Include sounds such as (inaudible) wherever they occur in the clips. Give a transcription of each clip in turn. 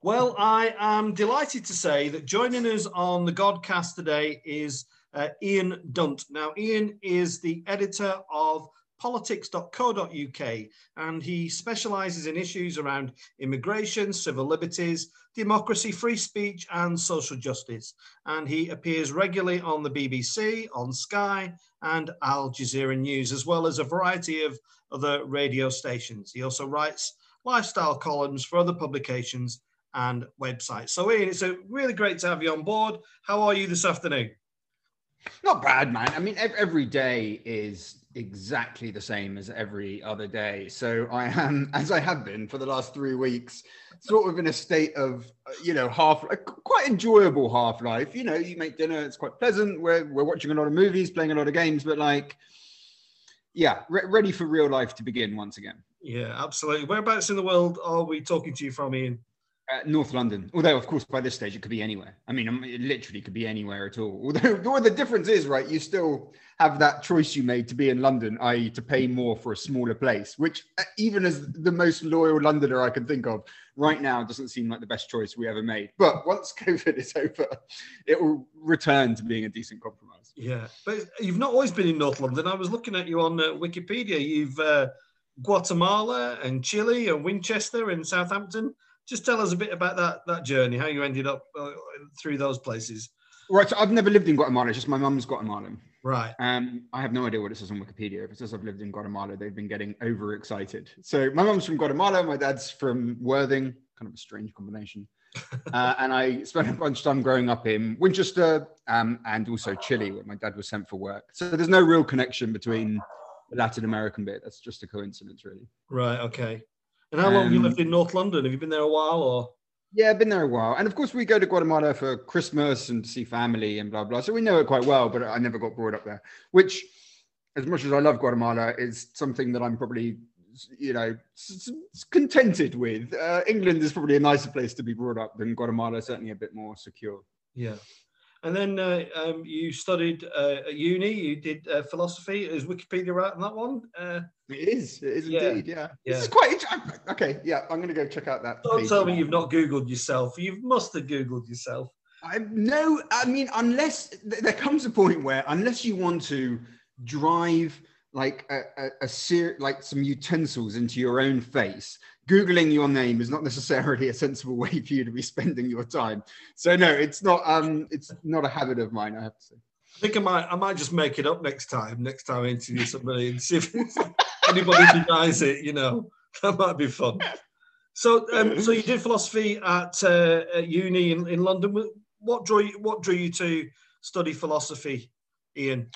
Well, I am delighted to say that joining us on the Godcast today is uh, Ian Dunt. Now, Ian is the editor of politics.co.uk and he specializes in issues around immigration, civil liberties, democracy, free speech, and social justice. And he appears regularly on the BBC, on Sky, and Al Jazeera News, as well as a variety of other radio stations. He also writes lifestyle columns for other publications and websites. So, Ian, it's a really great to have you on board. How are you this afternoon? Not bad, man. I mean, every day is exactly the same as every other day. So I am, (laughs) as I have been for the last three weeks, sort of in a state of, uh, you know, half, uh, quite enjoyable half life. You know, you make dinner, it's quite pleasant. We're, we're watching a lot of movies, playing a lot of games, but like, yeah, re- ready for real life to begin once again. Yeah, absolutely. Whereabouts in the world are we talking to you from, Ian? Uh, North London, although of course by this stage it could be anywhere. I mean, um, it literally could be anywhere at all. (laughs) Although the difference is, right, you still have that choice you made to be in London, i.e., to pay more for a smaller place, which uh, even as the most loyal Londoner I can think of right now doesn't seem like the best choice we ever made. But once (laughs) COVID is over, it will return to being a decent compromise. Yeah, but you've not always been in North London. I was looking at you on uh, Wikipedia. You've uh, Guatemala and Chile and Winchester and Southampton just tell us a bit about that that journey, how you ended up uh, through those places. Right. So I've never lived in Guatemala. Just my mum's Guatemalan. Right. Um, I have no idea what it says on Wikipedia. If it says I've lived in Guatemala, they've been getting overexcited. So my mum's from Guatemala. My dad's from Worthing. Kind of a strange combination. (laughs) uh, and I spent a bunch of time growing up in Winchester um, and also Chile, where my dad was sent for work. So there's no real connection between the Latin American bit. That's just a coincidence, really. Right. Okay. And how long have you lived in North London? Have you been there a while or? Yeah, I've been there a while. And of course, we go to Guatemala for Christmas and see family and blah, blah. So we know it quite well, but I never got brought up there, which, as much as I love Guatemala, is something that I'm probably, you know, contented with. Uh, England is probably a nicer place to be brought up than Guatemala, certainly a bit more secure. Yeah. And then uh, um, you studied uh, at uni. You did uh, philosophy. Is Wikipedia right on that one? Uh, it is. It is yeah. indeed. Yeah. yeah. This is quite okay. Yeah, I'm going to go check out that. Don't tell me you've not Googled yourself. You must have Googled yourself. I no. I mean, unless there comes a point where, unless you want to drive like a, a, a ser- like some utensils into your own face googling your name is not necessarily a sensible way for you to be spending your time. So no it's not um it's not a habit of mine i have to say. I think i might i might just make it up next time next time i interview somebody and see if (laughs) anybody denies it you know. That might be fun. So um so you did philosophy at, uh, at uni in, in london. What drew you what drew you to study philosophy ian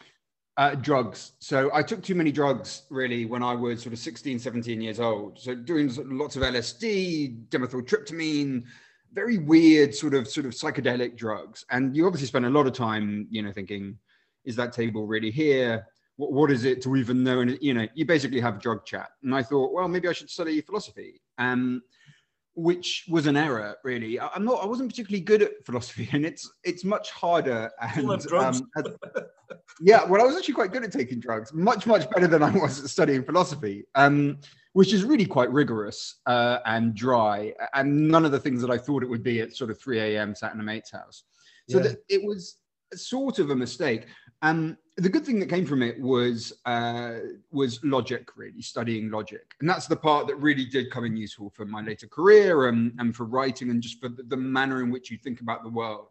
uh, drugs. So I took too many drugs really when I was sort of 16, 17 years old. So doing lots of LSD, dimethyltryptamine, very weird sort of sort of psychedelic drugs. And you obviously spend a lot of time, you know, thinking, is that table really here? What, what is it to even know? And you know, you basically have drug chat. And I thought, well, maybe I should study philosophy. Um, which was an error really. I'm not i wasn't particularly good at philosophy and it's it's much harder and um, yeah well i was actually quite good at taking drugs much much better than i was at studying philosophy um, which is really quite rigorous uh, and dry and none of the things that i thought it would be at sort of 3 a.m sat in a mate's house. So yeah. it was sort of a mistake um, the good thing that came from it was uh, was logic, really studying logic, and that's the part that really did come in useful for my later career and, and for writing and just for the, manner in which you think about the world.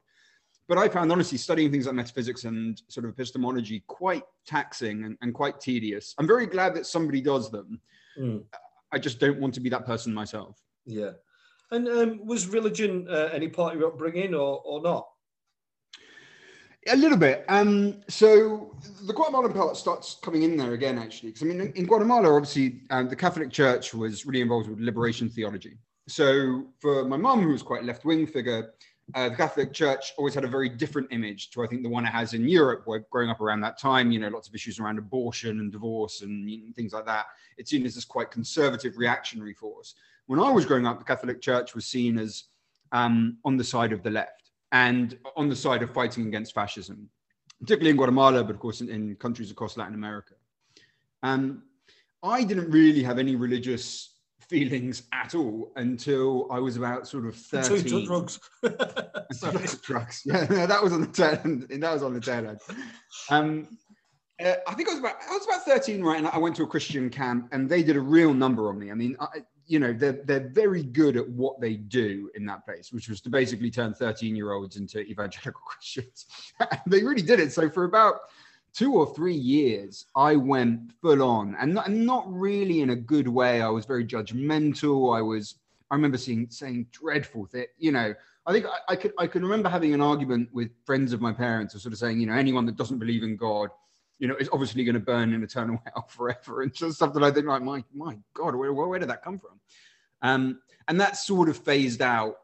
But I found honestly studying things like metaphysics and sort of epistemology quite taxing and, and quite tedious. I'm very glad that somebody does them. Mm. I just don't want to be that person myself. Yeah. And um, was religion uh, any part of your upbringing or, or not? A little bit. Um, so the Guatemalan part starts coming in there again, actually. Because I mean, in, Guatemala, obviously, um, the Catholic Church was really involved with liberation theology. So for my mum, who was quite a left wing figure, uh, the Catholic Church always had a very different image to I think the one it has in Europe, where growing up around that time, you know, lots of issues around abortion and divorce and you know, things like that. It's seen as this quite conservative reactionary force. When I was growing up, the Catholic Church was seen as um, on the side of the left and on the side of fighting against fascism, particularly in Guatemala, but of course in, in countries across Latin America. Um, I didn't really have any religious feelings at all until I was about sort of 13. Until you drugs. (laughs) Sorry. drugs. (laughs) Yeah, no, that was on the tail end. That was on the tail end. Um, uh, I think I was about I was about 13, right? And I went to a Christian camp, and they did a real number on me. I mean, I, you know, they're they're very good at what they do in that place, which was to basically turn 13 year olds into evangelical (laughs) Christians. they really did it. So for about two or three years, I went full on, and not, not really in a good way. I was very judgmental. I was. I remember seeing saying dreadful things. You know, I think I, I could I can remember having an argument with friends of my parents, or sort of saying, you know, anyone that doesn't believe in God you know, is obviously going to burn in eternal (laughs) hell forever. And stuff that I think like, my, my God, where, where, did that come from? Um, and that sort of phased out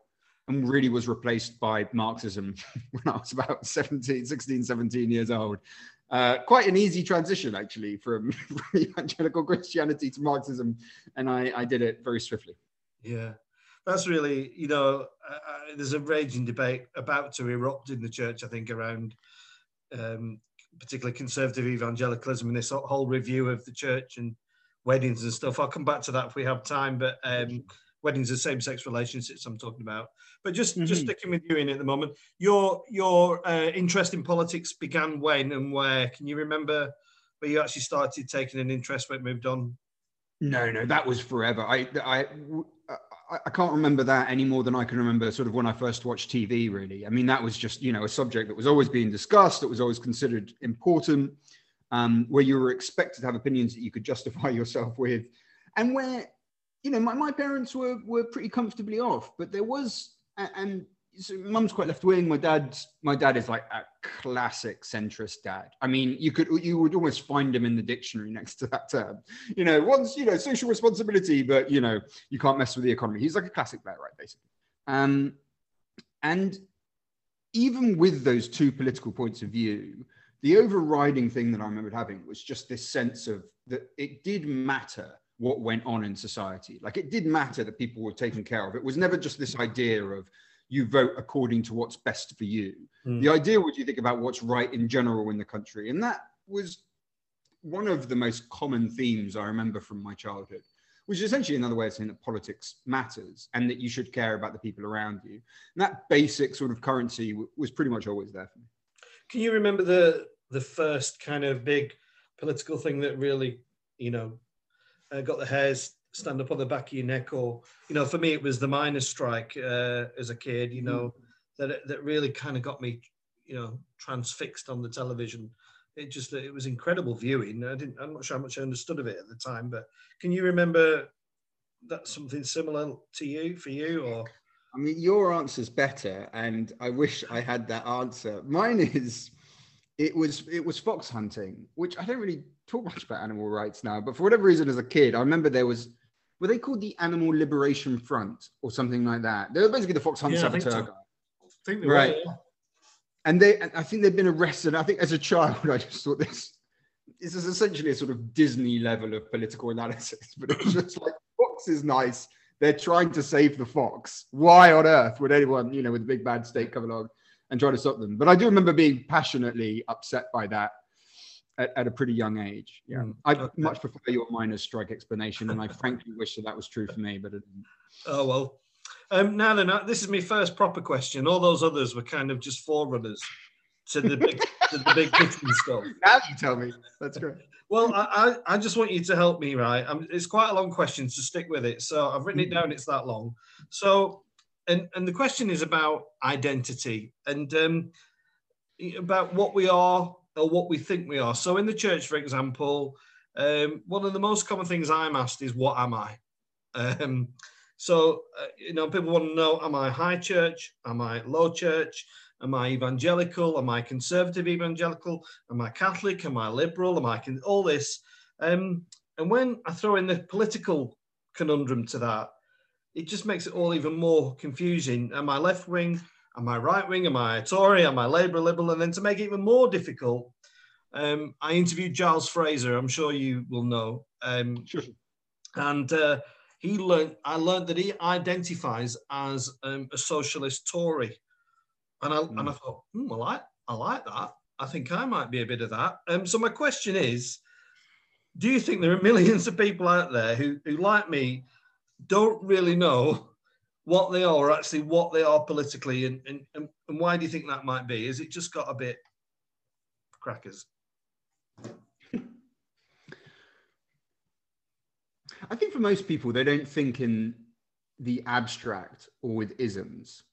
and really was replaced by Marxism (laughs) when I was about 17, 16, 17 years old. Uh, quite an easy transition, actually, from, (laughs) from evangelical Christianity to Marxism. And I, I did it very swiftly. Yeah that's really, you know, uh, uh there's a raging debate about to erupt in the church, I think, around um, particularly conservative evangelicalism and this whole review of the church and weddings and stuff. I'll come back to that if we have time, but um, weddings are same-sex relationships I'm talking about. But just mm-hmm. just sticking with you Ian at the moment, your your uh, interest in politics began when and where? Can you remember where you actually started taking an interest when it moved on? No, no, that was forever. I I I can't remember that any more than I can remember sort of when I first watched TV, really. I mean, that was just, you know, a subject that was always being discussed, that was always considered important, um, where you were expected to have opinions that you could justify (laughs) yourself with, and where, you know, my, my parents were, were pretty comfortably off, but there was, and so mum's quite left wing. My dad's my dad is like a classic centrist dad. I mean, you could you would almost find him in the dictionary next to that term. You know, once you know social responsibility, but you know you can't mess with the economy. He's like a classic Blair, right? Basically, um, and even with those two political points of view, the overriding thing that I remembered having was just this sense of that it did matter what went on in society. Like it did matter that people were taken care of. It was never just this idea of you vote according to what's best for you. Mm. The idea was you think about what's right in general in the country. And that was one of the most common themes I remember from my childhood, which is essentially another way of saying that politics matters and that you should care about the people around you. And that basic sort of currency w- was pretty much always there for me. Can you remember the the first kind of big political thing that really, you know, uh, got the hairs stand up on the back of your neck or you know for me it was the miners strike uh, as a kid you know mm. that that really kind of got me you know transfixed on the television. It just it was incredible viewing. I didn't i'm not sure how much i understood of it at the time but can you remember that something similar to you for you or? I mean your answer's better and i wish i had that answer. Mine is it was it was fox hunting which i don't really talk much about animal rights now but for whatever reason as a kid i remember there was were they called the Animal Liberation Front or something like that? They were basically the Fox Hunt yeah, Saboteur so. guys. right. Were, yeah. And they, I think they've been arrested. I think as a child, (laughs) I just thought this, this is essentially a sort of Disney level of political analysis, but it's just like Fox is nice. They're trying to save the fox. Why on earth would anyone, you know, with a big bad state come along and try to stop them? But I do remember being passionately upset by that at, at a pretty young age. Yeah, mm, I okay. much prefer your miners strike explanation, and I frankly wish that that was true for me, but it didn't. Oh well. Um, now then, this is my first proper question. All those others were kind of just forerunners to the big, to the big kitten stuff. (laughs) Now you tell me. That's great. Well, I, I, I, just want you to help me, right? I'm, it's quite a long question, so stick with it. So I've written it down. It's that long. So, and and the question is about identity and um, about what we are or what we think we are. So in the church, for example, um, one of the most common things I'm asked is, "What am I?" Um, so uh, you know, people want to know: Am I high church? Am I low church? Am I evangelical? Am I conservative evangelical? Am I Catholic? Am I liberal? Am I con- all this? Um, and when I throw in the political conundrum to that, it just makes it all even more confusing. Am I left wing? Am I right wing? Am I a Tory? Am I Labour, Liberal? And then to make it even more difficult, um, I interviewed Giles Fraser. I'm sure you will know. Um, sure. And uh, he learned. I learned that he identifies as um, a socialist Tory, and I mm. and I thought, hmm, well, I I like that. I think I might be a bit of that. Um, so my question is, do you think there are (laughs) millions of people out there who who like me don't really know what they are, actually what they are politically, and, and, and why do you think that might be? Is it just got a bit crackers? I think for most people, they don't think in the abstract or with isms,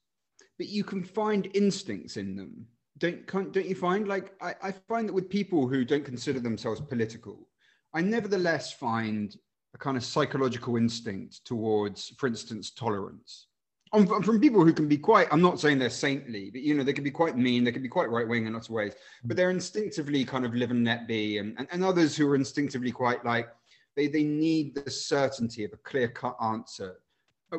but you can find instincts in them. Don't don't you find like I, I find that with people who don't consider themselves political, I nevertheless find a kind of psychological instinct towards, for instance, tolerance. I'm, from people who can be quite, I'm not saying they're saintly, but you know, they can be quite mean, they can be quite right wing in lots of ways, but they're instinctively kind of live and let be. And, and, and others who are instinctively quite like, they, they need the certainty of a clear cut answer uh,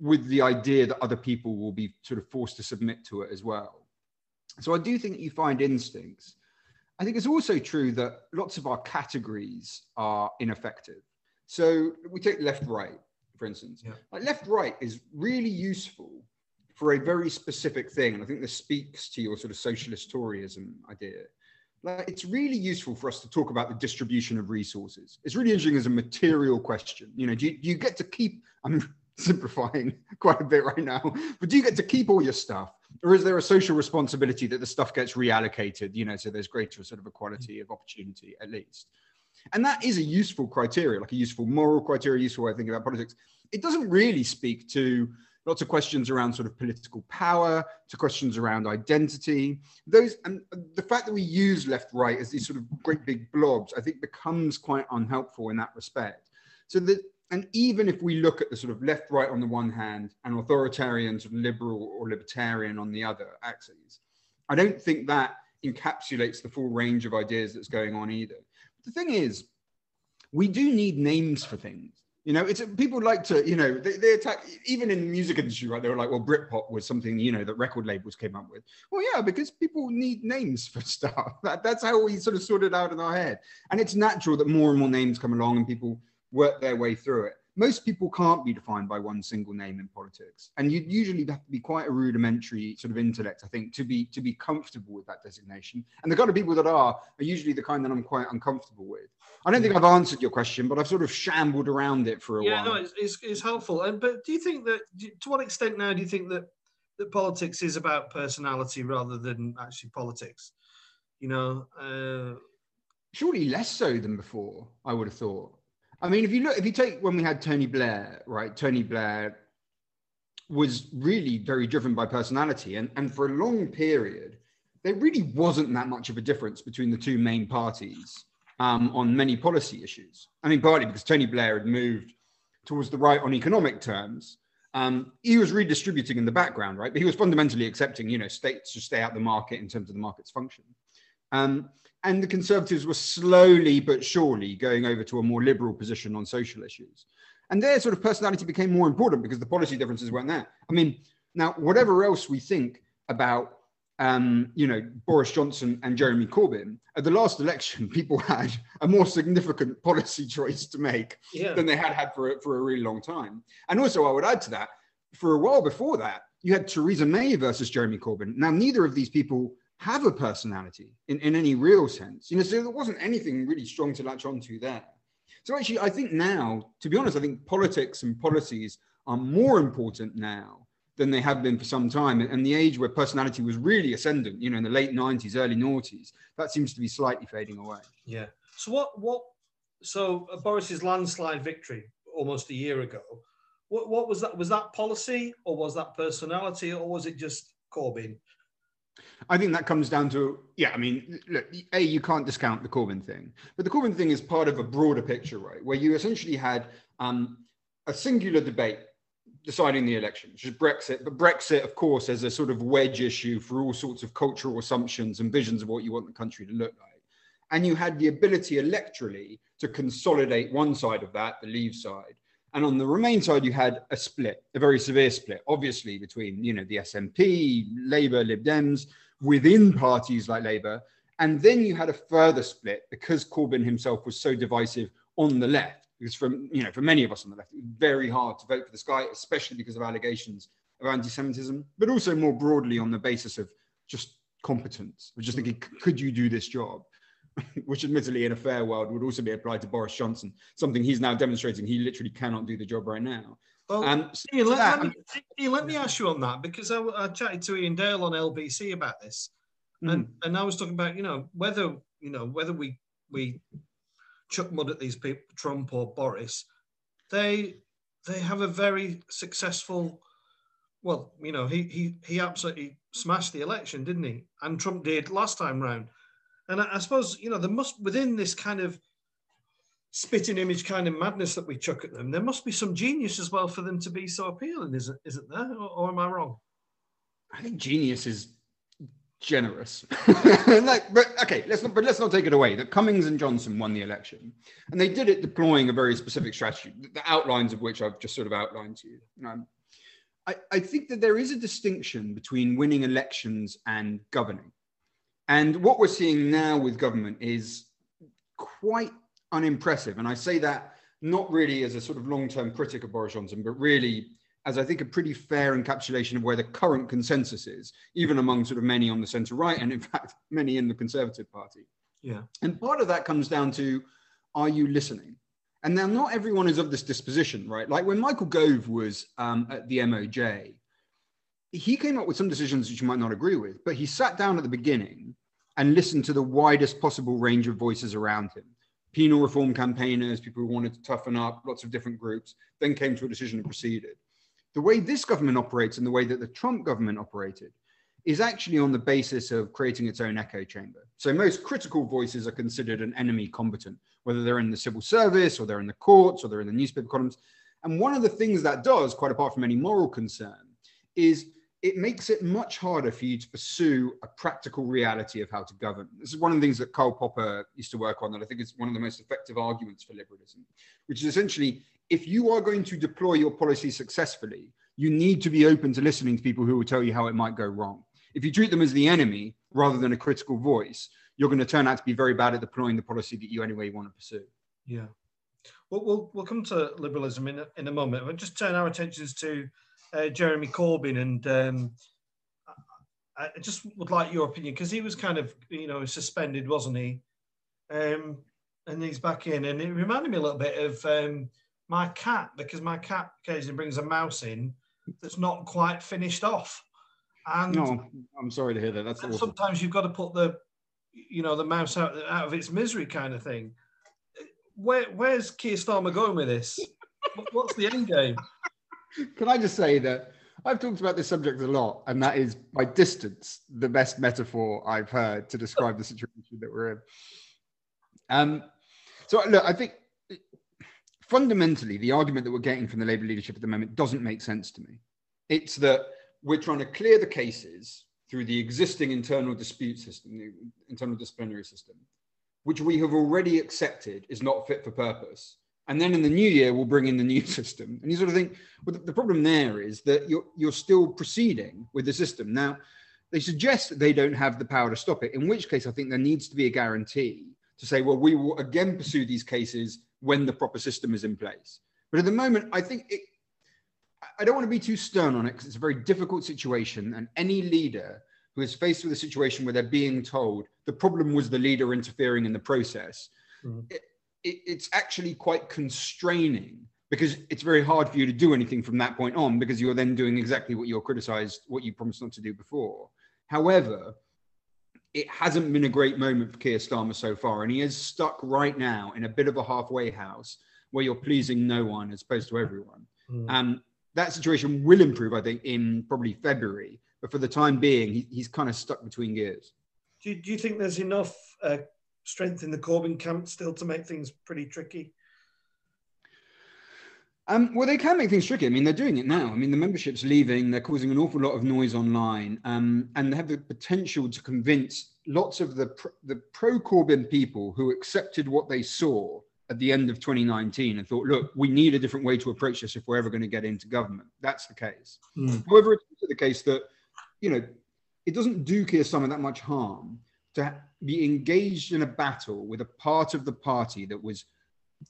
with the idea that other people will be sort of forced to submit to it as well. So I do think that you find instincts. I think it's also true that lots of our categories are ineffective. So we take left right, for instance. Yeah. Like left right is really useful for a very specific thing. And I think this speaks to your sort of socialist Toryism idea like it's really useful for us to talk about the distribution of resources. It's really interesting as a material question. You know, do you, do you get to keep? I'm (laughs) simplifying quite a bit right now, but do you get to keep all your stuff, or is there a social responsibility that the stuff gets reallocated? You know, so there's greater sort of equality of opportunity at least. And that is a useful criteria, like a useful moral criteria, useful way of thinking about politics. It doesn't really speak to lots of questions around sort of political power, to questions around identity. Those and the fact that we use left right as these sort of great big blobs, I think becomes quite unhelpful in that respect. So that and even if we look at the sort of left right on the one hand and authoritarian sort of liberal or libertarian on the other axes, I don't think that encapsulates the full range of ideas that's going on either. The thing is, we do need names for things. You know, it's people like to, you know, they, they attack even in the music industry, right? They were like, well, Britpop was something, you know, that record labels came up with. Well, yeah, because people need names for (laughs) stuff. That, that's how we sort of sorted out in our head. And it's natural that more and more names come along and people work their way through it most people can't be defined by one single name in politics. And you'd usually have to be quite a rudimentary sort of intellect i think to be to be comfortable with that designation. And the kind of people that are are usually the kind that i'm quite uncomfortable with. I don't think i've answered your question but i've sort of shambled around it for a yeah, while. yeah no it's, it's, it's, helpful. And but do you think that to what extent now do you think that that politics is about personality rather than actually politics? You know uh... surely less so than before i would have thought I mean, if you look, if you take when we had Tony Blair, right? Tony Blair was really very driven by personality, and and for a long period, there really wasn't that much of a difference between the two main parties um, on many policy issues. I mean, partly because Tony Blair had moved towards the right on economic terms. Um, he was redistributing in the background, right? But he was fundamentally accepting, you know, states to stay out the market in terms of the market's function. Um, and the Conservatives were slowly but surely going over to a more liberal position on social issues. And their sort of personality became more important because the policy differences weren't there. I mean, now, whatever else we think about, um, you know, Boris Johnson and Jeremy Corbyn, at the last election, (laughs) people had a more significant policy (laughs) choice to make yeah. than they had had for, for a really long time. And also, I would add to that, for a while before that, you had Theresa May versus Jeremy Corbyn. Now, neither of these people have a personality in, in any real sense. You know, so there wasn't anything really strong to latch onto there. So actually, I think now, to be honest, I think politics and policies are more important now than they have been for some time. And the age where personality was really ascendant, you know, in the late 90s, early noughties, that seems to be slightly fading away. Yeah. So what, what, so Boris's landslide victory almost a year ago, what, what was that? Was that policy or was that personality or was it just Corbyn? I think that comes down to yeah. I mean, look, a you can't discount the Corbyn thing, but the Corbyn thing is part of a broader picture, right? Where you essentially had um, a singular debate deciding the election, which is Brexit. But Brexit, of course, as a sort of wedge issue for all sorts of cultural assumptions and visions of what you want the country to look like. And you had the ability electorally to consolidate one side of that, the Leave side, and on the Remain side, you had a split, a very severe split, obviously between you know the SNP, Labour, Lib Dems, within parties like Labour, and then you had a further split because Corbyn himself was so divisive on the left. Because from you know, for many of us on the left, it was very hard to vote for this guy, especially because of allegations of anti-Semitism, but also more broadly on the basis of just competence. We're just thinking, could you do this job? (laughs) which admittedly in a fair world would also be applied to Boris Johnson, something he's now demonstrating he literally cannot do the job right now. Well, um, Ian, let, that, let, me, Ian, let, me, ask you on that because I, I, chatted to Iain Dale on LBC about this, mm. and and I was talking about you know whether you know whether we we chuck mud at these people, Trump or Boris, they they have a very successful. Well, you know, he he he absolutely smashed the election, didn't he? And Trump did last time round. And I, I suppose you know there must within this kind of spitting image kind of madness that we chuck at them, there must be some genius as well for them to be so appealing, isn't, isn't there? Or, or am I wrong? I think genius is generous. (laughs) like, but okay, let's not. But let's not take it away that Cummings and Johnson won the election, and they did it deploying a very specific strategy, the outlines of which I've just sort of outlined to you. Um, I, I think that there is a distinction between winning elections and governing, and what we're seeing now with government is quite unimpressive. And I say that not really as a sort of long-term critic of Boris Johnson, but really as I think a pretty fair encapsulation of where the current consensus is, even among sort of many on the centre right, and in fact (laughs) many in the Conservative Party. Yeah. And part of that comes down to, are you listening? And now not everyone is of this disposition, right? Like when Michael Gove was um, at the MOJ, he came up with some decisions which you might not agree with, but he sat down at the beginning and listened to the widest possible range of voices around him penal reform campaigners, people who wanted to toughen up, lots of different groups, then came to a decision and proceeded. The way this government operates and the way that the Trump government operated is actually on the basis of creating its own echo chamber. So most critical voices are considered an enemy combatant, whether they're in the civil service or they're in the courts or they're in the newspaper columns. And one of the things that does, quite apart from any moral concern, is it makes it much harder for you to pursue a practical reality of how to govern. This is one of the things that Karl Popper used to work on that I think is one of the most effective arguments for liberalism, which is essentially if you are going to deploy your policy successfully, you need to be open to listening to people who will tell you how it might go wrong. If you treat them as the enemy rather than a critical voice, you're going to turn out to be very bad at deploying the policy that you anyway want to pursue. Yeah. Well, we'll, we'll come to liberalism in a, in a moment. We'll just turn our attentions to uh, Jeremy Corbyn, and um, I, just would like your opinion because he was kind of, you know, suspended, wasn't he? Um, and he's back in, and it reminded me a little bit of um, my cat because my cat occasionally brings a mouse in that's not quite finished off. And no, I'm sorry to hear that. That's sometimes you've got to put the, you know, the mouse out out of its misery, kind of thing. Where where's Keir Starmer going with this? What's the end game? Can I just say that I've talked about this subject a lot, and that is by distance the best metaphor I've heard to describe the situation that we're in. Um, so look, I think fundamentally the argument that we're getting from the Labour leadership at the moment doesn't make sense to me. It's that we're trying to clear the cases through the existing internal dispute system, the internal disciplinary system, which we have already accepted is not fit for purpose and then in the new year we'll bring in the new (laughs) system. And you sort of think well the problem there is that you're you're still proceeding with the system. Now they suggest that they don't have the power to stop it in which case i think there needs to be a guarantee to say well we will again pursue these cases when the proper system is in place. But at the moment i think it i don't want to be too stern on it because it's a very difficult situation and any leader who is faced with a situation where they're being told the problem was the leader interfering in the process mm. it, it, it's actually quite constraining because it's very hard for you to do anything from that point on because you're then doing exactly what you're criticized, what you promised not to do before. However, it hasn't been a great moment for Keir Starmer so far, and he is stuck right now in a bit of a halfway house where you're pleasing no one as opposed to everyone. Mm. And that situation will improve, I think, in probably February. But for the time being, he, he's kind of stuck between gears. Do, do you think there's enough uh, strength in the Corbyn camp still to make things pretty tricky? Um, well, they can make things tricky. I mean, they're doing it now. I mean, the membership's leaving. They're causing an awful lot of noise online, um, and they have the potential to convince lots of the pro, the pro Corbyn people who accepted what they saw at the end of 2019 and thought, look, we need a different way to approach this if we're ever going to get into government. That's the case. Mm. However, it's also the case that you know it doesn't do Keir Starmer that much harm to be engaged in a battle with a part of the party that was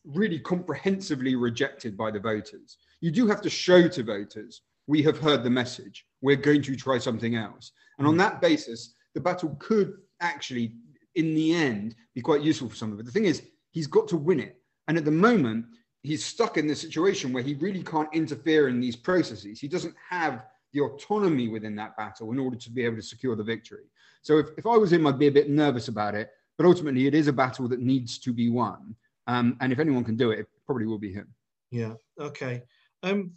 really comprehensively rejected by the voters. You do have to show to voters, we have heard the message, we're going to try something else. And on mm. that basis, the battle could actually in the end be quite useful for some of it. The thing is, he's got to win it. And at the moment, he's stuck in this situation where he really can't interfere in these processes. He doesn't have the autonomy within that battle in order to be able to secure the victory. So if, if I was him, I'd be a bit nervous about it. But ultimately, it is a battle that needs to be won. Um, and if anyone can do it, it probably will be him. Yeah. Okay. Um,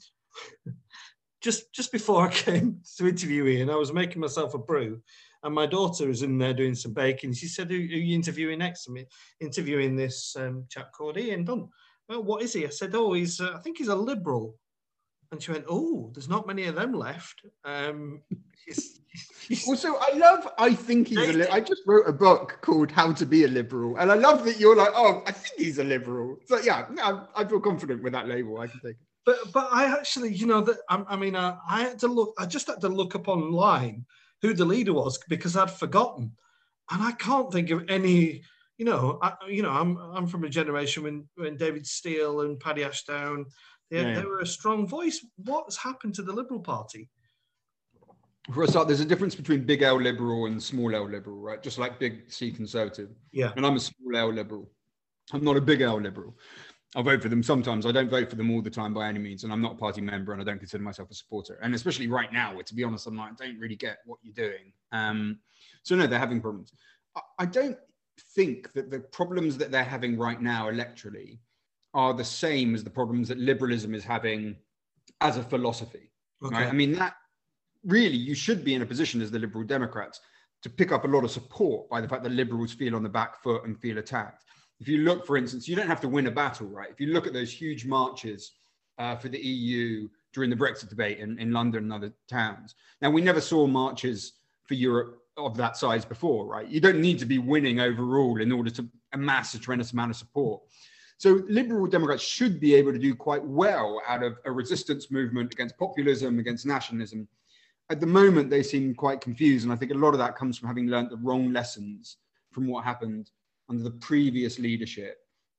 (laughs) just just before I came (laughs) to interview Ian, I was making myself a brew, and my daughter was in there doing some baking. She said, "Who, you interviewing next?" me interviewing this um, chap called Ian Dunt. Well, what is he? I said, "Oh, he's. Uh, I think he's a liberal." And she went, "Oh, there's not many of them left." Um, he's, he's, also, I love. I think he's. A li- I just wrote a book called "How to Be a Liberal," and I love that you're like, "Oh, I think he's a liberal." So yeah, I, I feel confident with that label. I can take it. But but I actually, you know, that I, I mean, I, I had to look. I just had to look up online who the leader was because I'd forgotten, and I can't think of any. You know, I, you know, I'm I'm from a generation when when David Steel and Paddy Ashdown, they, yeah. they were a strong voice. What's happened to the Liberal Party? For a start, there's a difference between big L liberal and small L liberal, right? Just like big C conservative. Yeah. And I'm a small L liberal. I'm not a big L liberal. I vote for them sometimes. I don't vote for them all the time by any means, and I'm not a party member, and I don't consider myself a supporter. And especially right now, where to be honest, I'm like, I don't really get what you're doing. Um, so no, they're having problems. I, I don't think that the problems that they're having right now electorally are the same as the problems that liberalism is having as a philosophy. Okay. Right? I mean, that really you should be in a position as the Liberal Democrats to pick up a lot of support by the fact that liberals feel on the back foot and feel attacked if you look, for instance, you don't have to win a battle, right? If you look at those huge marches uh, for the EU during the Brexit debate in, in London and other towns. Now, we never saw marches for Europe of that size before, right? You don't need to be winning overall in order to amass a tremendous amount of support. So liberal Democrats should be able to do quite well out of a resistance movement against populism, against nationalism. At the moment, they seem quite confused. And I think a lot of that comes from having learned the wrong lessons from what happened under the previous leadership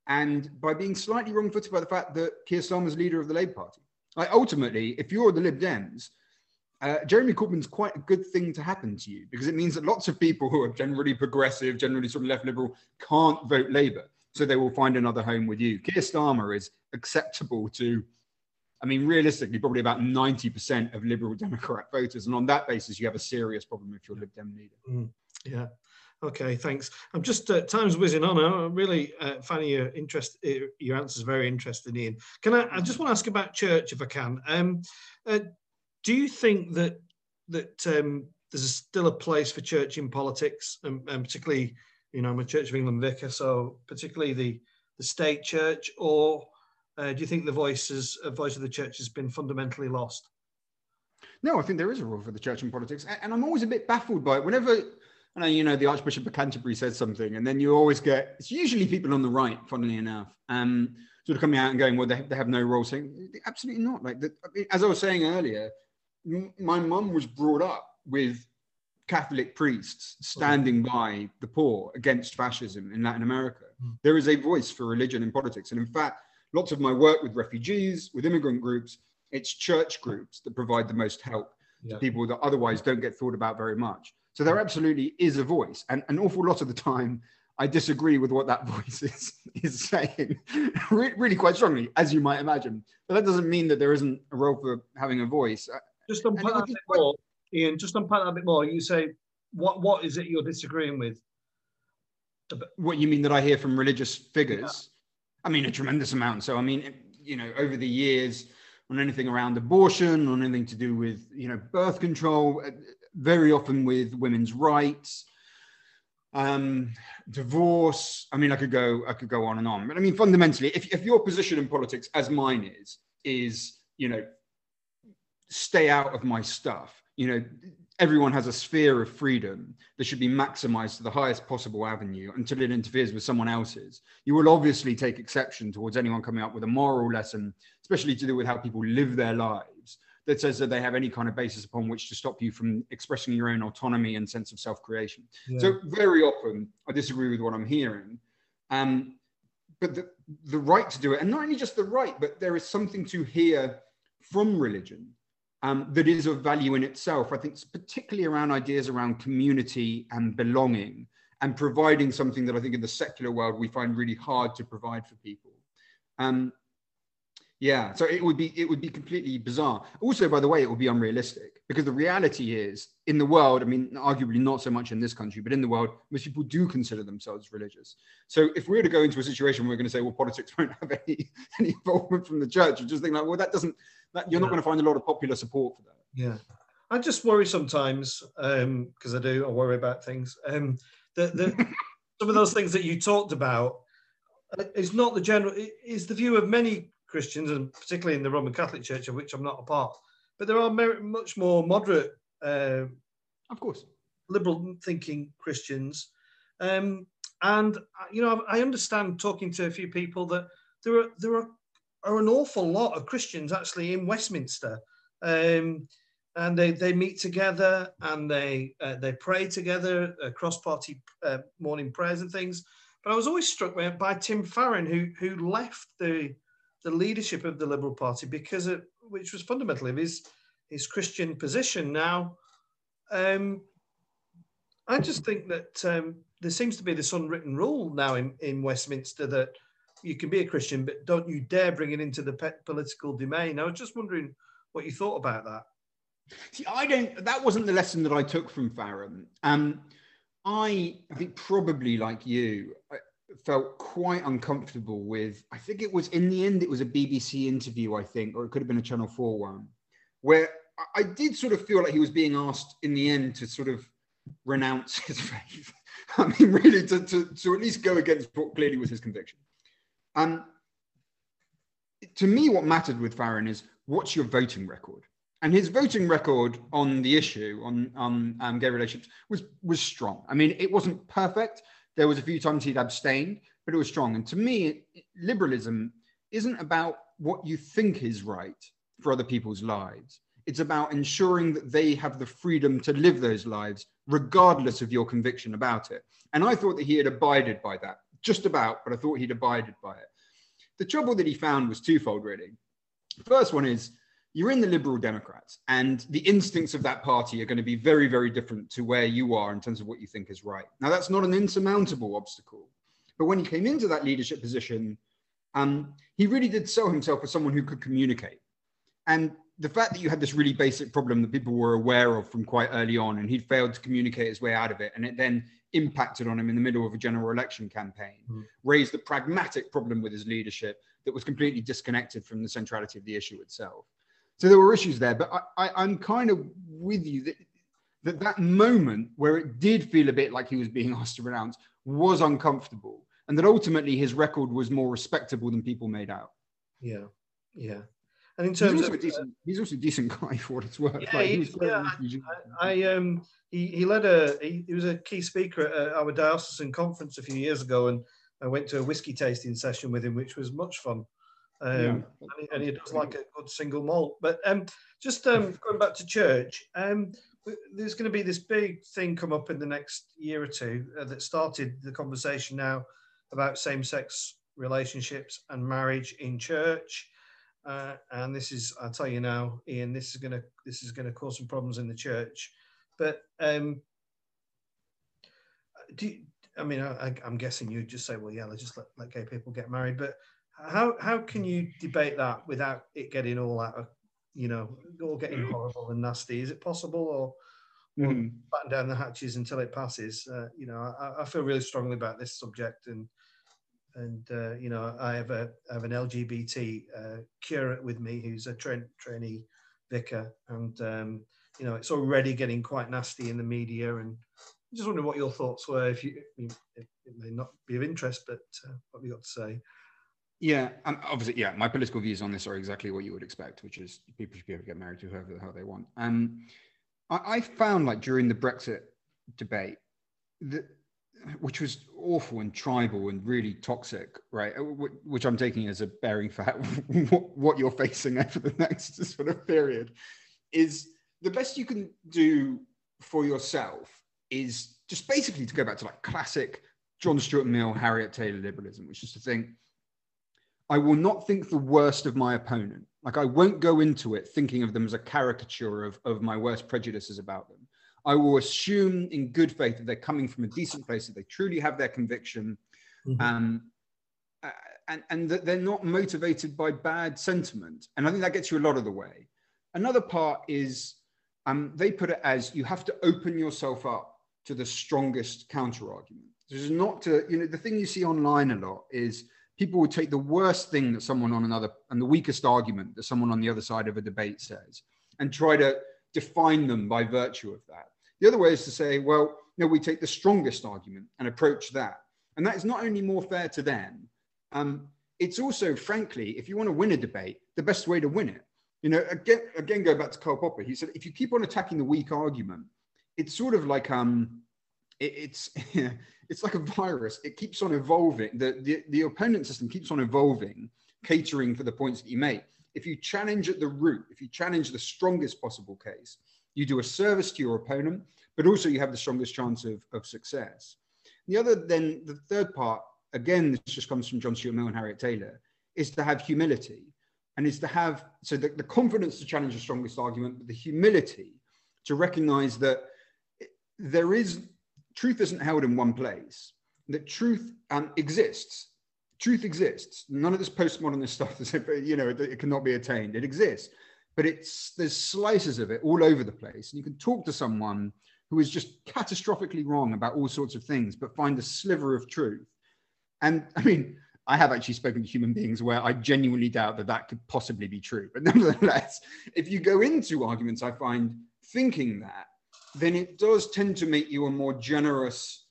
and by being slightly wrong footed by the fact that Keir Starmer's leader of the Labour Party. Like ultimately, if you're the Lib Dems, uh, Jeremy Corbyn's quite a good thing to happen to you because it means that lots of people who are generally progressive, generally sort of left liberal, can't vote Labour. So they will find another home with you. Keir Starmer is acceptable to, I mean, realistically, probably about 90% of Liberal (laughs) Democrat voters. And on that basis, you have a serious problem if you're Lib Dem leader. Mm, yeah. Okay, thanks. I'm just uh, time's whizzing on. I'm really uh, finding your interest. Uh, your answers very interesting, Ian. Can I? I just want to ask about church, if I can. Um, uh, do you think that that um, there's still a place for church in politics, and, and, particularly, you know, I'm a Church of England vicar, so particularly the the state church, or uh, do you think the voices uh, voice of the church has been fundamentally lost? No, I think there is a role for the church in politics, and I'm always a bit baffled by it. Whenever know, you know, the Archbishop of Canterbury says something, and then you always get it's usually people on the right, funnily enough, um, sort of coming out and going, well, they, they have no role. Saying absolutely not. Like the, as I was saying earlier, my mum was brought up with Catholic priests standing by the poor against fascism in Latin America. Mm. There is a voice for religion in politics, and in fact, lots of my work with refugees, with immigrant groups, it's church groups that provide the most help yeah. to people that otherwise don't get thought about very much. So there absolutely is a voice, and an awful lot of the time, I disagree with what that (laughs) voice is is saying, (laughs) really quite strongly, as you might imagine. But that doesn't mean that there isn't a role for having a voice. Just unpack that a bit more, Ian. Just unpack that a bit more. You say, what what is it you're disagreeing with? What you mean that I hear from religious figures? Yeah. I mean, a tremendous amount. So I mean, you know, over the years, on anything around abortion, on anything to do with you know birth control, uh, very often with women's rights, um, divorce. I mean, I could go, I could go on and on. But I mean, fundamentally, if, if your position in politics, as mine is, is you know, stay out of my stuff. You know, everyone has a sphere of freedom that should be maximized to the highest possible avenue until it interferes with someone else's. You will obviously take exception towards anyone coming up with a moral lesson, especially to do with how people live their lives that says that they have any kind of basis upon which to stop you from expressing your own autonomy and sense of self-creation. Yeah. So very often I disagree with what I'm hearing. Um, but the, the right to do it, and not only just the right, but there is something to hear from religion um, that is of value in itself. I think it's particularly around ideas around community and belonging and providing something that I think in the secular world we find really hard to provide for people. Um, yeah, so it would be it would be completely bizarre. Also, by the way, it would be unrealistic because the reality is in the world. I mean, arguably not so much in this country, but in the world, most people do consider themselves religious. So if we were to go into a situation where we're going to say, well, politics (laughs) won't have any any involvement from the church, you just think like, well, that doesn't. That, you're yeah. not going to find a lot of popular support for that. Yeah, I just worry sometimes um, because um, I do. I worry about things. Um, the, the (laughs) some of those things that you talked about uh, is not the general. Is the view of many Christians, and particularly in the Roman Catholic Church, of which I'm not a part. But there are much more moderate, uh, of course, liberal thinking Christians. Um, and uh, you know, I understand talking to a few people that there are there are, are an awful lot of Christians actually in Westminster, um, and they, they meet together and they uh, they pray together, uh, cross party uh, morning prayers and things. But I was always struck by, by Tim Farron, who who left the the leadership of the Liberal Party because it, which was fundamentally his his Christian position. Now, um, I just think that um, there seems to be this unwritten rule now in, in Westminster that you can be a Christian, but don't you dare bring it into the political domain. I was just wondering what you thought about that. See, I don't. That wasn't the lesson that I took from Farron. Um, I, I think probably like you, I felt quite uncomfortable with. I think it was in the end, it was a BBC interview, I think, or it could have been a Channel 4 one, where I did sort of feel like he was being asked in the end to sort of renounce his (laughs) faith. I mean, really, to, to, to at least go against what clearly was his conviction. Um, to me, what mattered with Farron is what's your voting record? And his voting record on the issue on, on um, gay relationships was was strong. I mean, it wasn't perfect, there was a few times he'd abstained, but it was strong. And to me, liberalism isn't about what you think is right for other people's lives. It's about ensuring that they have the freedom to live those lives, regardless of your conviction about it. And I thought that he had abided by that, just about, but I thought he'd abided by it. The trouble that he found was twofold, really. First one is you're in the Liberal Democrats, and the instincts of that party are going to be very, very different to where you are in terms of what you think is right. Now, that's not an insurmountable obstacle. But when he came into that leadership position, um, he really did sell himself as someone who could communicate. And the fact that you had this really basic problem that people were aware of from quite early on, and he'd failed to communicate his way out of it, and it then impacted on him in the middle of a general election campaign, mm. raised the pragmatic problem with his leadership that was completely disconnected from the centrality of the issue itself. So there were issues there, but I, I, am kind of with you that, that that moment where it did feel a bit like he was being (laughs) asked to renounce was uncomfortable, and that ultimately his record was more respectable than people made out. Yeah, yeah. And in terms he's of, decent, uh, he's also a decent guy (laughs) for what it's worth. Yeah, like, he, yeah I, I, um, he, he led a, he, he was a key speaker at our diocesan conference a few years ago, and I went to a whiskey tasting session with him, which was much fun. Um, yeah. and, he, and, he, does like a good single malt. But um, just um, (laughs) going back to church, um, there's going to be this big thing come up in the next year or two uh, that started the conversation now about same-sex relationships and marriage in church. Uh, and this is, I'll tell you now, Ian, this is going to this is going to cause some problems in the church. But um, do you, I mean, I, am guessing you'd just say, well, yeah, let's just let, let gay people get married. But how how can you debate that without it getting all out of you know all getting horrible and nasty? Is it possible or? Mm. batten down the hatches until it passes. Uh, you know, I, I, feel really strongly about this subject, and and uh, you know, I have a I have an LGBT uh, curate with me who's a tra- trainee vicar, and um, you know, it's already getting quite nasty in the media. And I just wondering what your thoughts were. If you, it, it may not be of interest, but uh, what have you got to say? Yeah, and obviously, yeah, my political views on this are exactly what you would expect, which is people should be able to get married to whoever the hell they want. Um, I, I found like during the Brexit debate that which was awful and tribal and really toxic, right? Uh, which I'm taking as a bearing for (laughs) what you're facing over the next (laughs) sort of period, is the best you can do for yourself is just basically to go back to like classic John Stuart Mill, Harriet Taylor liberalism, which is to think I will not think the worst of my opponent. Like I won't go into it thinking of them as a caricature of, of my worst prejudices about them. I will assume in good faith that they're coming from a decent place, that they truly have their conviction, mm-hmm. um, and, and that they're not motivated by bad sentiment. And I think that gets you a lot of the way. Another part is um, they put it as you have to open yourself up to the strongest counter argument. This is not to, you know, the thing you see online a lot is people will take the worst thing that someone on another and the weakest argument that someone on the other side of a debate says and try to define them by virtue of that. The other way is to say, well, you know, we take the strongest argument and approach that. And that is not only more fair to them, um, it's also, frankly, if you want to win a debate, the best way to win it. You know, again, again, go back to Karl Popper. He said, if you keep on attacking the weak argument, it's sort of like um, it, it's (laughs) it's like a virus. It keeps on evolving. The, the the opponent system keeps on evolving, catering for the points that you make. If you challenge at the root, if you challenge the strongest possible case, you do a service to your opponent, but also you have the strongest chance of, of success. The other, then the third part, again, this just comes from John Stuart Mill and Harriet Taylor, is to have humility and is to have so the, the confidence to challenge the strongest argument, but the humility to recognize that there is truth isn't held in one place, that truth um, exists. Truth exists. None of this postmodernist stuff, is, (laughs) you know, it cannot be attained. It exists, but it's there's slices of it all over the place. And you can talk to someone who is just catastrophically wrong about all sorts of things, but find a sliver of truth. And I mean, I have actually spoken to human beings where I genuinely doubt that that could possibly be true. But (laughs) nevertheless, if you go into arguments, I find thinking that then it does tend to make you a more generous,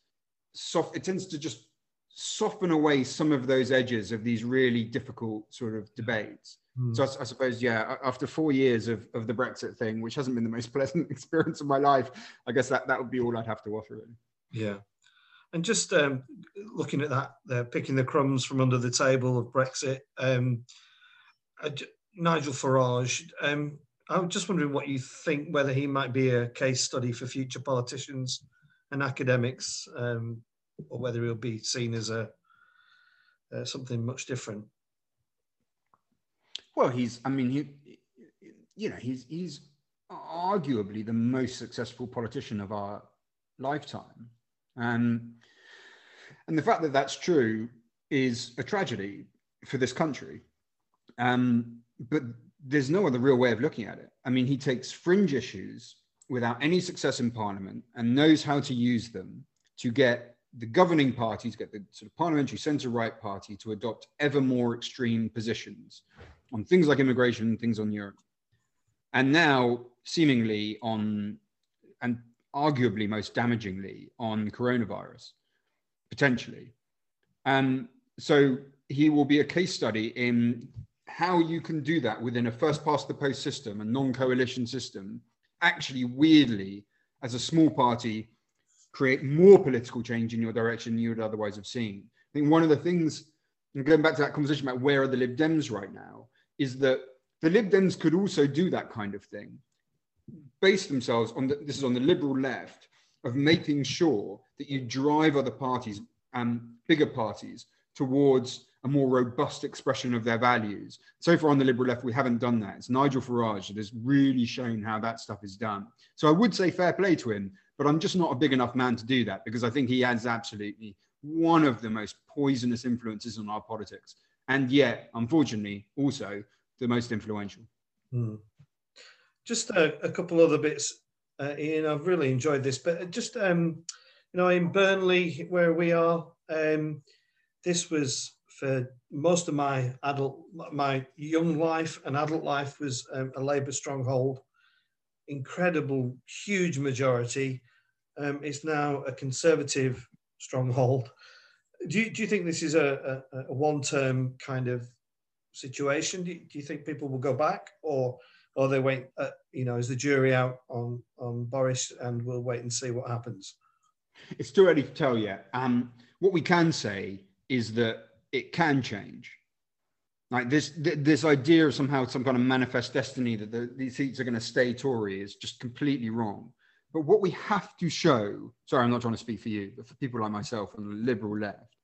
soft, it tends to just soften away some of those edges of these really difficult sort of debates. Mm. So I, I, suppose, yeah, after four years of, of the Brexit thing, which hasn't been the most (laughs) pleasant experience of my life, I guess that, that would be all I'd have to offer. Really. Yeah. And just um, looking at that, uh, picking the crumbs from under the table of Brexit, um, uh, Nigel Farage, um, I'm just wondering what you think, whether he might be a case study for future politicians and academics, um, or whether he'll be seen as a uh, something much different. Well, he's. I mean, he. You know, he's he's arguably the most successful politician of our lifetime, um, and the fact that that's true is a tragedy for this country. Um, but there's no other real way of looking at it. I mean, he takes fringe issues without any success in parliament and knows how to use them to get the governing party, to get the sort of parliamentary centre right party to adopt ever more extreme positions on things like immigration things on Europe. And now, seemingly, on and arguably most damagingly on coronavirus, potentially. And so he will be a case study in how you can do that within a first past the post system, a non coalition system, actually, weirdly, as a small party, create more political change in your direction than you would otherwise have seen. I think one of the things, and going back to that conversation about where are the Lib Dems right now, is that the Lib Dems could also do that kind of thing, base themselves on the, this is on the liberal left of making sure that you drive other parties and um, bigger parties towards a more robust expression of their values. So far on the Liberal left, we haven't done that. It's Nigel Farage that has really shown how that stuff is done. So I would say fair play to him, but I'm just not a big enough man to do that because I think he has absolutely one of the most poisonous influences on our politics. And yet, unfortunately, also the most influential. Hmm. Just a, a, couple other bits, uh, Ian. I've really enjoyed this, but just um, you know, in Burnley, where we are, um, this was for most of my adult, my young life and adult life was um, a Labour stronghold. Incredible, huge majority. Um, it's now a Conservative stronghold. Do you, do you think this is a, a, a one-term kind of situation? Do you, do you, think people will go back, or or they wait? Uh, you know, is the jury out on on Boris, and we'll wait and see what happens? It's too early to tell yet. Um, what we can say is that it can change. Like this, this idea of somehow some kind of manifest destiny that the, these seats are going to stay Tory is just completely wrong. But what we have to show, sorry, I'm not trying to speak for you, but for people like myself on the liberal left,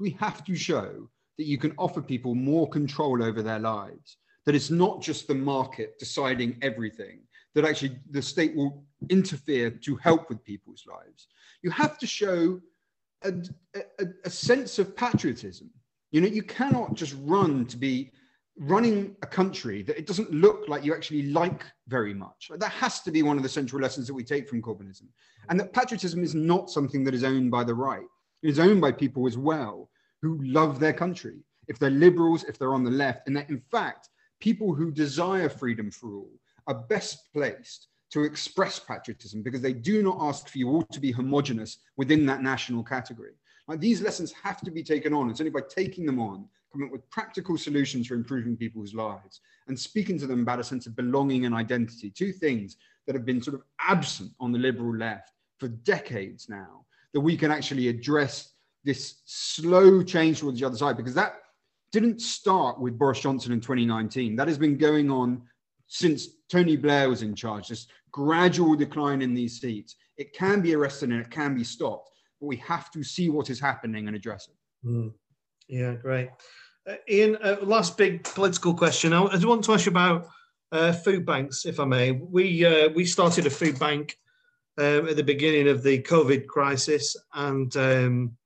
we have to show that you can offer people more control over their lives, that it's not just the market deciding everything, that actually the state will interfere to help with people's lives. You have to show a, a, a sense of patriotism. You know, you cannot just run to be running a country that it doesn't look like you actually like very much. That has to be one of the central lessons that we take from Corbynism. And that patriotism is not something that is owned by the right. Is owned by people as well who love their country. If they're liberals, if they're on the left, and that in fact, people who desire freedom for all are best placed to express patriotism because they do not ask for you all to be homogenous within that national category. Like these lessons have to be taken on. It's only by taking them on coming up with practical solutions for improving people's lives and speaking to them about a sense of belonging and identity, two things that have been sort of absent on the liberal left for decades now, that we can actually address this slow change towards the other side, because that didn't start with Boris Johnson in 2019. That has been going on since Tony Blair was in charge, this gradual decline in these seats. It can be arrested and it can be stopped, but we have to see what is happening and address it. Mm. Yeah, great. Uh, Ian, uh, last big political question. I, I want to ask you about uh, food banks, if I may. We uh, we started a food bank um, at the beginning of the COVID crisis, and um,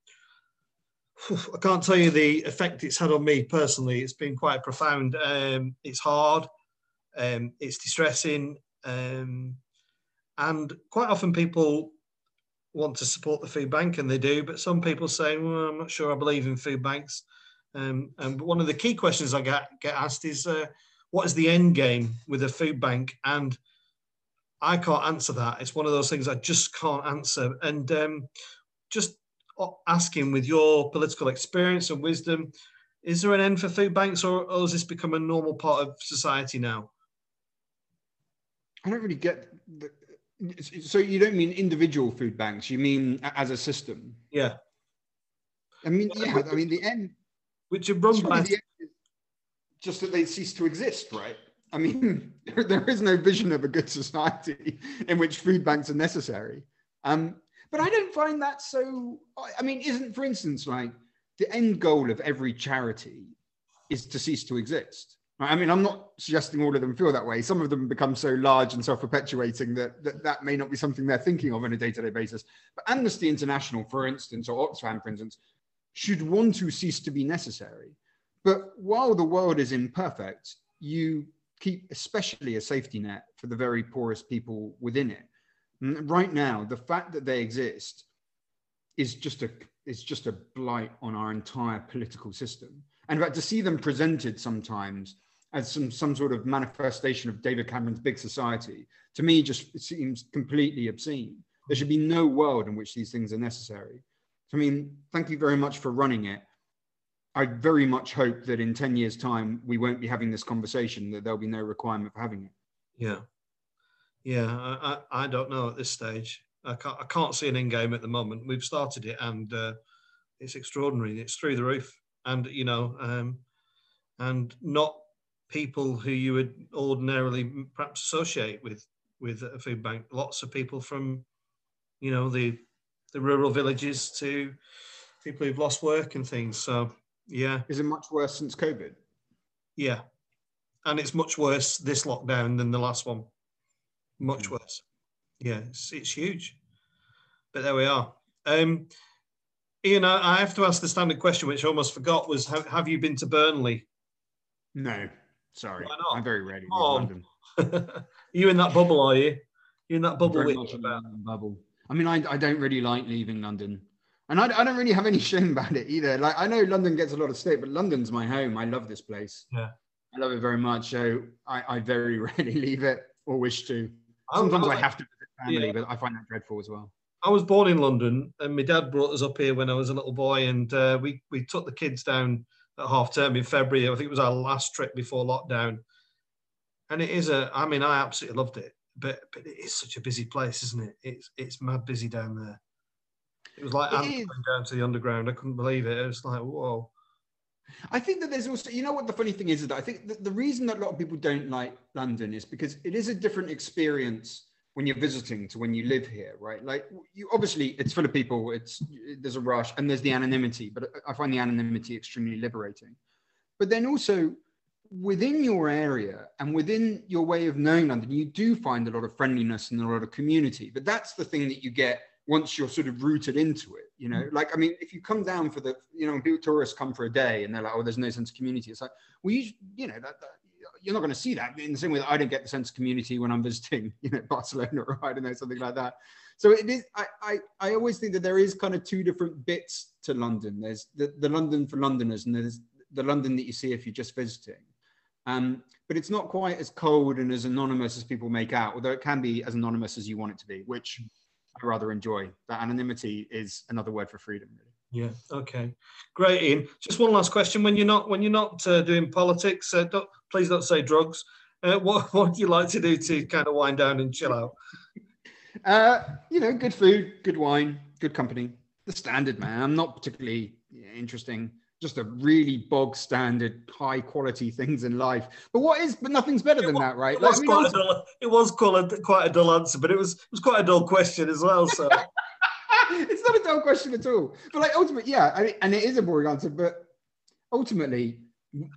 I can't tell you the effect it's had on me personally. It's been quite profound. Um, it's hard. Um, it's distressing, um, and quite often people want to support the food bank, and they do. But some people say, "Well, I'm not sure I believe in food banks." Um, and one of the key questions I get get asked is, uh, "What is the end game with a food bank?" And I can't answer that. It's one of those things I just can't answer. And um, just asking, with your political experience and wisdom, is there an end for food banks, or, or has this become a normal part of society now? I don't really get the, so you don't mean individual food banks, you mean as a system? Yeah. I mean, yeah, I mean, the end. Which are run by. Just that they cease to exist, right? I mean, (laughs) there is no vision of a good society (laughs) in which food banks are necessary. Um, but I don't find that so. I mean, isn't, for instance, like the end goal of every charity is to cease to exist? I mean, I'm not suggesting all of them feel that way. Some of them become so large and self-perpetuating that, that that may not be something they're thinking of on a day-to-day basis. But Amnesty International, for instance, or Oxfam, for instance, should want to cease to be necessary. But while the world is imperfect, you keep especially a safety net for the very poorest people within it. right now, the fact that they exist is just a is just a blight on our entire political system. And in fact, to see them presented sometimes as some, some sort of manifestation of David Cameron's big society, to me, just seems completely obscene. There should be no world in which these things are necessary. So, I mean, thank you very much for running it. I very much hope that in 10 years' time, we won't be having this conversation, that there'll be no requirement for having it. Yeah. Yeah, I, I, I don't know at this stage. I can't, I can't see an end game at the moment. We've started it and uh, it's extraordinary. It's through the roof. And, you know, um, and not people who you would ordinarily perhaps associate with with a food bank. Lots of people from, you know, the the rural villages to people who've lost work and things. So yeah, is it much worse since COVID? Yeah, and it's much worse this lockdown than the last one. Much mm. worse. Yeah, it's, it's huge. But there we are. Um, Ian, I, I have to ask the standard question, which I almost forgot, was have, have you been to Burnley? No. Sorry, Why not? I'm very ready. London. (laughs) you in that bubble, are you? You're in that bubble? Much bubble. I mean, I, I don't really like leaving London, and I, I don't really have any shame about it either. Like I know London gets a lot of state, but London's my home. I love this place. Yeah, I love it very much. So I, I very (laughs) rarely leave it or wish to. Sometimes I, I have to visit family, yeah. but I find that dreadful as well. I was born in London, and my dad brought us up here when I was a little boy, and uh, we we took the kids down at half term in February. I think it was our last trip before lockdown. And it is a, I mean, I absolutely loved it, but but it is such a busy place, isn't it? It's it's mad busy down there. It was like going down to the underground. I couldn't believe it. It was like, whoa. I think that there's also, you know, what the funny thing is, is that I think that the reason that a lot of people don't like London is because it is a different experience when you're visiting to when you live here, right? Like you obviously it's full of people, it's there's a rush and there's the anonymity, but I find the anonymity extremely liberating. But then also within your area and within your way of knowing London, you do find a lot of friendliness and a lot of community. But that's the thing that you get once you're sort of rooted into it. You know, mm. like I mean, if you come down for the, you know, people tourists come for a day and they're like, oh, there's no sense of community. It's like, well, you, you know, that, that you're not going to see that in the same way that I don't get the sense of community when I'm visiting, (laughs) you know, Barcelona or I don't know something like that. So it is. I, I, I always think that there is kind of two different bits to London. There's the, the London for Londoners, and there's the London that you see if you're just visiting. Um, but it's not quite as cold and as anonymous as people make out, although it can be as anonymous as you want it to be, which I rather enjoy. That anonymity is another word for freedom, really. Yeah. Okay. Great, Ian. Just one last question: When you're not when you're not uh, doing politics, uh, don't, please don't say drugs. Uh, (laughs) what what do you like to do to kind of wind down and chill out? Uh, you know, good food, good wine, good company. The standard, man. I'm not particularly interesting just a really bog standard, high quality things in life. But what is? But nothing's better than that, right? It was, like, quite, a dull, it was quite a, quite a dull answer, but it was it was quite a dull question as well. So (laughs) it's not a dull question at all. But like ultimately, yeah, I mean, and it is a boring answer, but ultimately,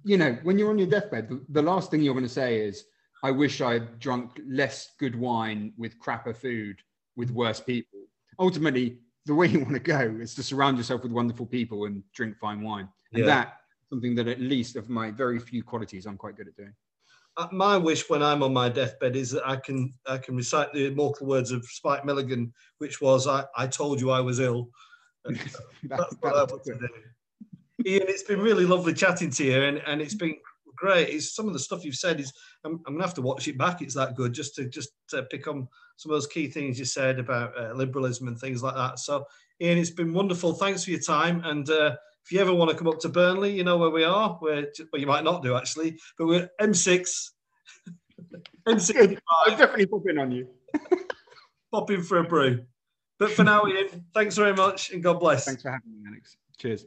you know, when you're on your deathbed, the, the last thing you're going to say is, "I wish I'd drunk less good wine with crapper food with worse people." Ultimately, the way you want to go is to surround yourself with wonderful people and drink fine wine. And yeah. that something that at least of my very few qualities I'm quite good at doing. Uh, my wish when I'm on my deathbed is that I can I can recite the immortal words of Spike Milligan, which was I, I told you I was ill. (laughs) that's, that's what I want to do. Ian, it's been really lovely chatting to you, and, and it's been great. It's some of the stuff you've said is I'm, I'm, gonna have to watch it back. It's that good just to just to pick on some of those key things you said about uh, liberalism and things like that. So, Ian, it's been wonderful. Thanks for your time. And uh, if you ever want to come up to Burnley, you know where we are. We're well, you might not do actually, but we're M6. M6. I'll definitely pop in on you. (laughs) pop in for a brew. But for now, Ian, thanks very much and God bless. Thanks for having me, Alex. Cheers.